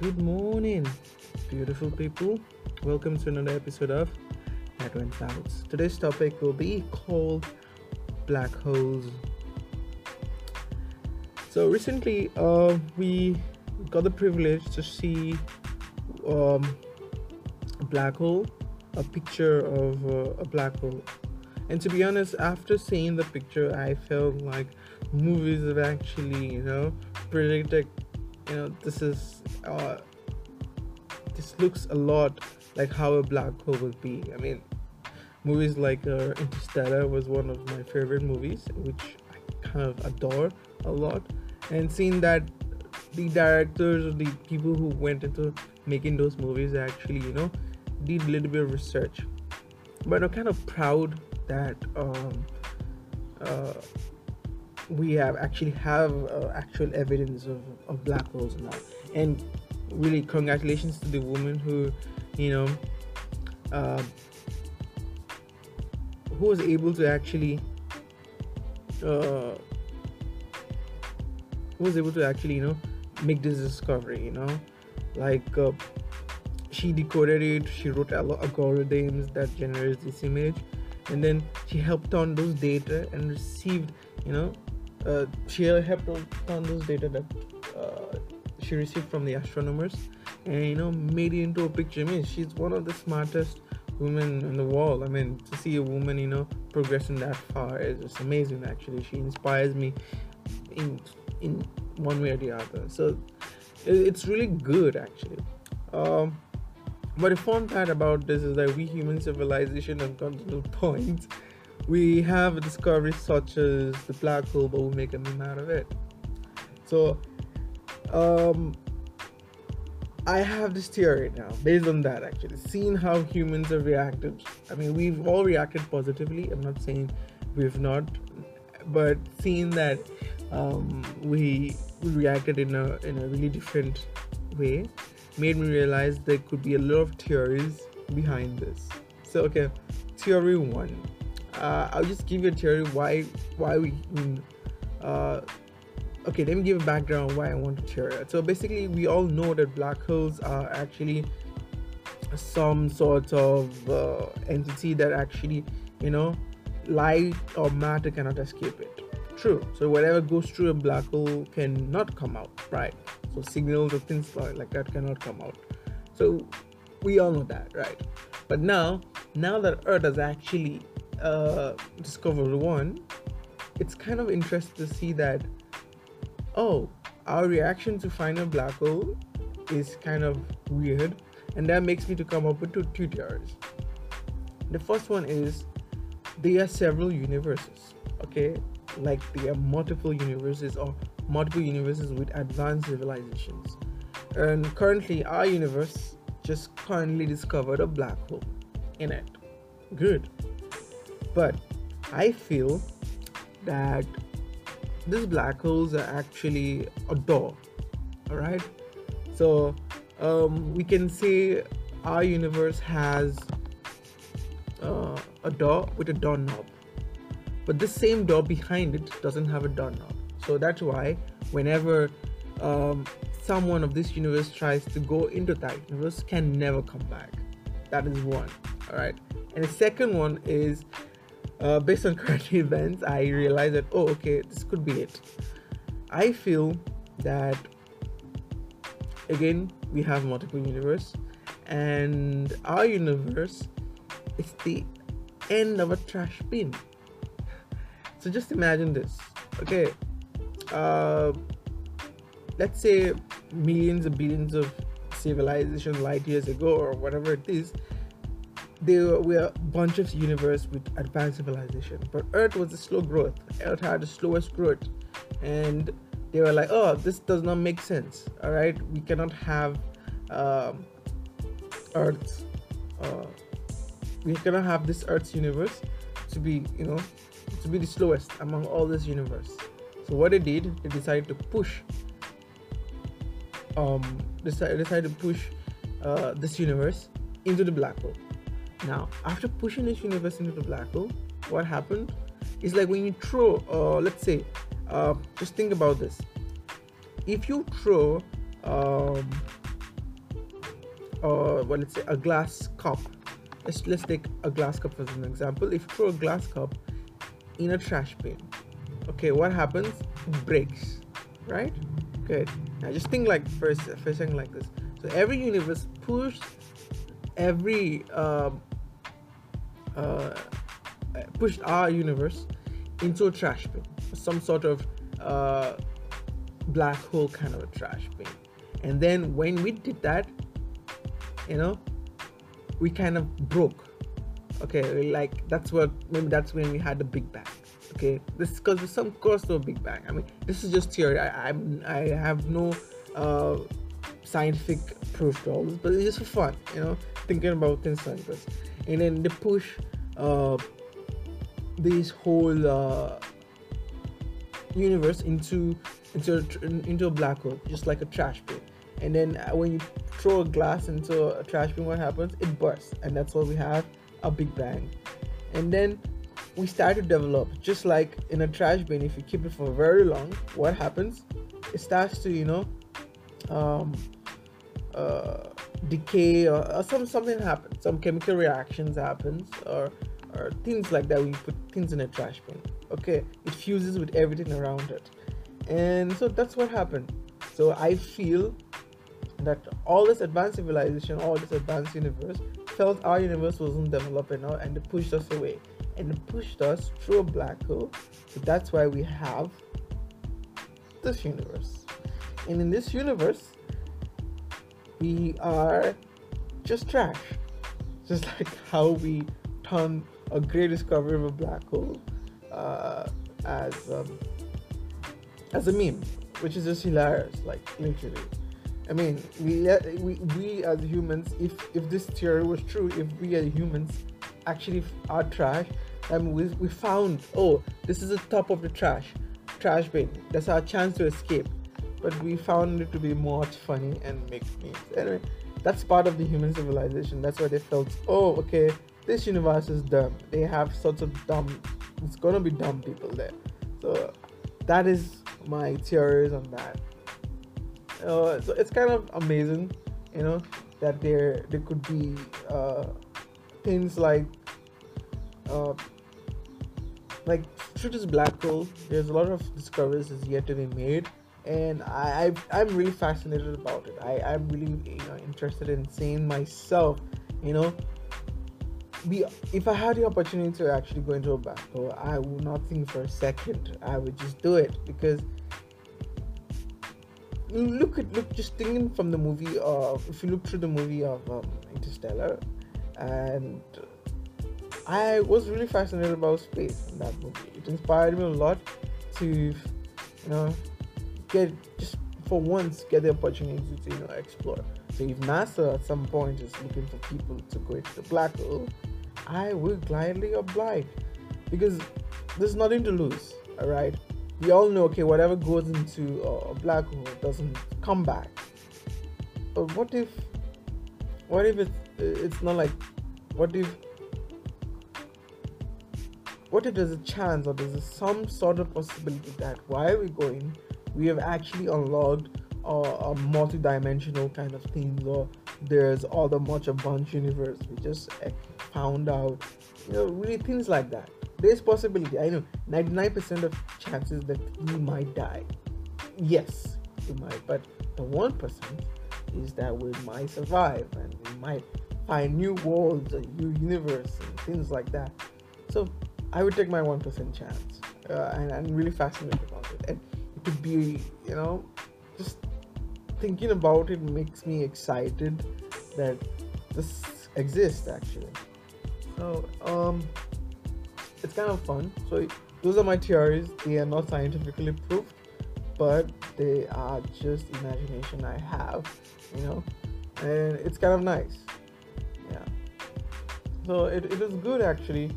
Good morning, beautiful people. Welcome to another episode of Went South. Today's topic will be called black holes. So recently, uh, we got the privilege to see um, a black hole, a picture of uh, a black hole. And to be honest, after seeing the picture, I felt like movies have actually, you know, predicted you know this is uh, this looks a lot like how a black hole would be. I mean movies like uh, interstellar was one of my favorite movies which i kind of adore a lot. And seeing that the directors or the people who went into making those movies actually you know did a little bit of research but i'm kind of proud that um, uh, we have actually have uh, actual evidence of, of black holes now and really congratulations to the woman who you know uh, who was able to actually uh, who was able to actually you know make this discovery you know? Like uh, she decoded it she wrote a lot algorithms that generates this image and then she helped on those data and received you know uh, she helped on those data that uh, she received from the astronomers and you know made it into a picture. I mean, she's one of the smartest women in the world. I mean, to see a woman, you know, progressing that far is just amazing. Actually, she inspires me in in one way or the other. So it's really good, actually. Um, but the fun part about this is that we human civilization have gotten to the point we have discoveries such as the black hole, but we make a meme out of it. So, um, I have this theory now based on that actually, seeing how humans have reacted. I mean, we've all reacted positively. I'm not saying we've not, but seeing that um, we, reacted in a in a really different way made me realize there could be a lot of theories behind this. So, okay, theory one uh, I'll just give you a theory why why we. Uh, okay, let me give a background why I want to theory. So basically, we all know that black holes are actually some sort of uh, entity that actually, you know, light or matter cannot escape it. True. So whatever goes through a black hole cannot come out, right? So signals or things like that cannot come out. So we all know that, right? But now, now that Earth has actually uh, discovered one, it's kind of interesting to see that, oh, our reaction to find a black hole is kind of weird, and that makes me to come up with two, two theories. The first one is there are several universes, okay? Like there are multiple universes or multiple universes with advanced civilizations. And currently, our universe just currently discovered a black hole in it. Good. But I feel that these black holes are actually a door. Alright? So um, we can say our universe has uh, a door with a doorknob. But this same door behind it doesn't have a doorknob. So that's why whenever um, someone of this universe tries to go into that universe can never come back. That is one. Alright. And the second one is uh, based on current events, I realized that, oh, okay, this could be it. I feel that, again, we have multiple universe, and our universe is the end of a trash bin. So just imagine this, okay? Uh, let's say millions and billions of civilization light years ago, or whatever it is, there were a bunch of universe with advanced civilization, but Earth was a slow growth. Earth had the slowest growth, and they were like, "Oh, this does not make sense. All right, we cannot have um, Earth. Uh, we cannot have this Earth's universe to be, you know, to be the slowest among all this universe." So what they did, they decided to push. Um, decided, decided to push uh, this universe into the black hole now, after pushing this universe into the black hole, what happened is like when you throw, uh, let's say, uh, just think about this. If you throw um, or well, let's say a glass cup. Let's let's take a glass cup as an example. If you throw a glass cup in a trash bin, okay, what happens? It breaks, right? Good. Now just think like first a second like this. So every universe pushed every um, uh, pushed our universe into a trash bin, some sort of uh, black hole kind of a trash bin. And then when we did that, you know, we kind of broke. Okay, like that's what maybe that's when we had the Big Bang. Okay, this because there's some cause to a Big Bang. I mean, this is just theory. I I'm, I have no uh, scientific proof to all this, but it's just for fun. You know, thinking about things like this, and then they push uh, this whole uh, universe into into a, into a black hole, just like a trash bin. And then uh, when you throw a glass into a trash bin, what happens? It bursts, and that's why we have a big bang. And then we start to develop, just like in a trash bin. If you keep it for very long, what happens? It starts to, you know, um, uh, decay or, or some something happens. Some chemical reactions happens, or or things like that. We put things in a trash bin. Okay, it fuses with everything around it, and so that's what happened. So I feel that all this advanced civilization, all this advanced universe, felt our universe wasn't developing enough, and they pushed us away, and they pushed us through a black hole. So that's why we have this universe, and in this universe, we are just trash, just like how we turn a great discovery of a black hole uh, as um, as a meme, which is just hilarious, like literally. I mean, we, we we as humans, if if this theory was true, if we as humans actually are trash, I mean, we, we found oh this is the top of the trash trash bin. That's our chance to escape. But we found it to be much funny and make memes. Anyway, that's part of the human civilization. That's why they felt oh okay this universe is dumb. They have sorts of dumb. It's gonna be dumb people there. So that is my theories on that. Uh, so it's kind of amazing, you know, that there there could be uh, things like uh, like through this black hole. There's a lot of discoveries is yet to be made, and I, I I'm really fascinated about it. I I'm really you know interested in seeing myself, you know, be if I had the opportunity to actually go into a hole, I would not think for a second. I would just do it because look at look just thinking from the movie of if you look through the movie of um, Interstellar, and I was really fascinated about space in that movie. It inspired me a lot to you know get just for once get the opportunity to you know explore. So if NASA at some point is looking for people to go into the black hole, I will gladly oblige because there's nothing to lose. All right, we all know okay, whatever goes into a black hole doesn't come back. But what if, what if it's it's not like, what if, what if there's a chance or there's some sort of possibility that while we're going, we have actually unlocked a, multi-dimensional kind of things or there's all the much a bunch universe. We just found out you know really things like that. There's possibility. I know 99% of chances that we might die. Yes we might but the 1% is that we might survive and we might find new worlds a new universe and things like that. So i would take my 1% chance. Uh, and i'm really fascinated could be you know just thinking about it makes me excited that this exists actually. So um, it's kind of fun. So those are my theories. They are not scientifically proved, but they are just imagination I have, you know, and it's kind of nice. Yeah. So it, it is good actually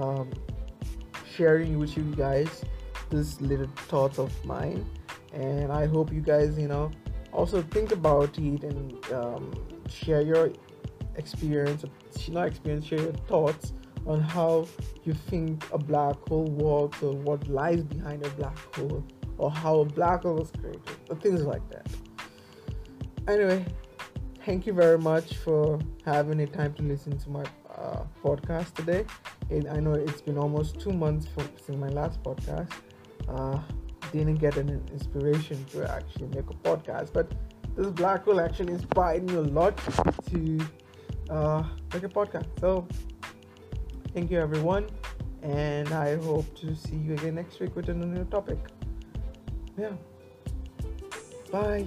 um, sharing with you guys this little thoughts of mine, and I hope you guys, you know, also think about it and um, share your experience, not experience, share your thoughts on how you think a black hole works or what lies behind a black hole or how a black hole was created or things like that. Anyway, thank you very much for having a time to listen to my uh, podcast today. And I know it's been almost two months from, since my last podcast. Uh, didn't get an inspiration to actually make a podcast, but this black hole actually inspired me a lot to uh, make a podcast. So, thank you everyone, and I hope to see you again next week with a new topic. Yeah. Bye.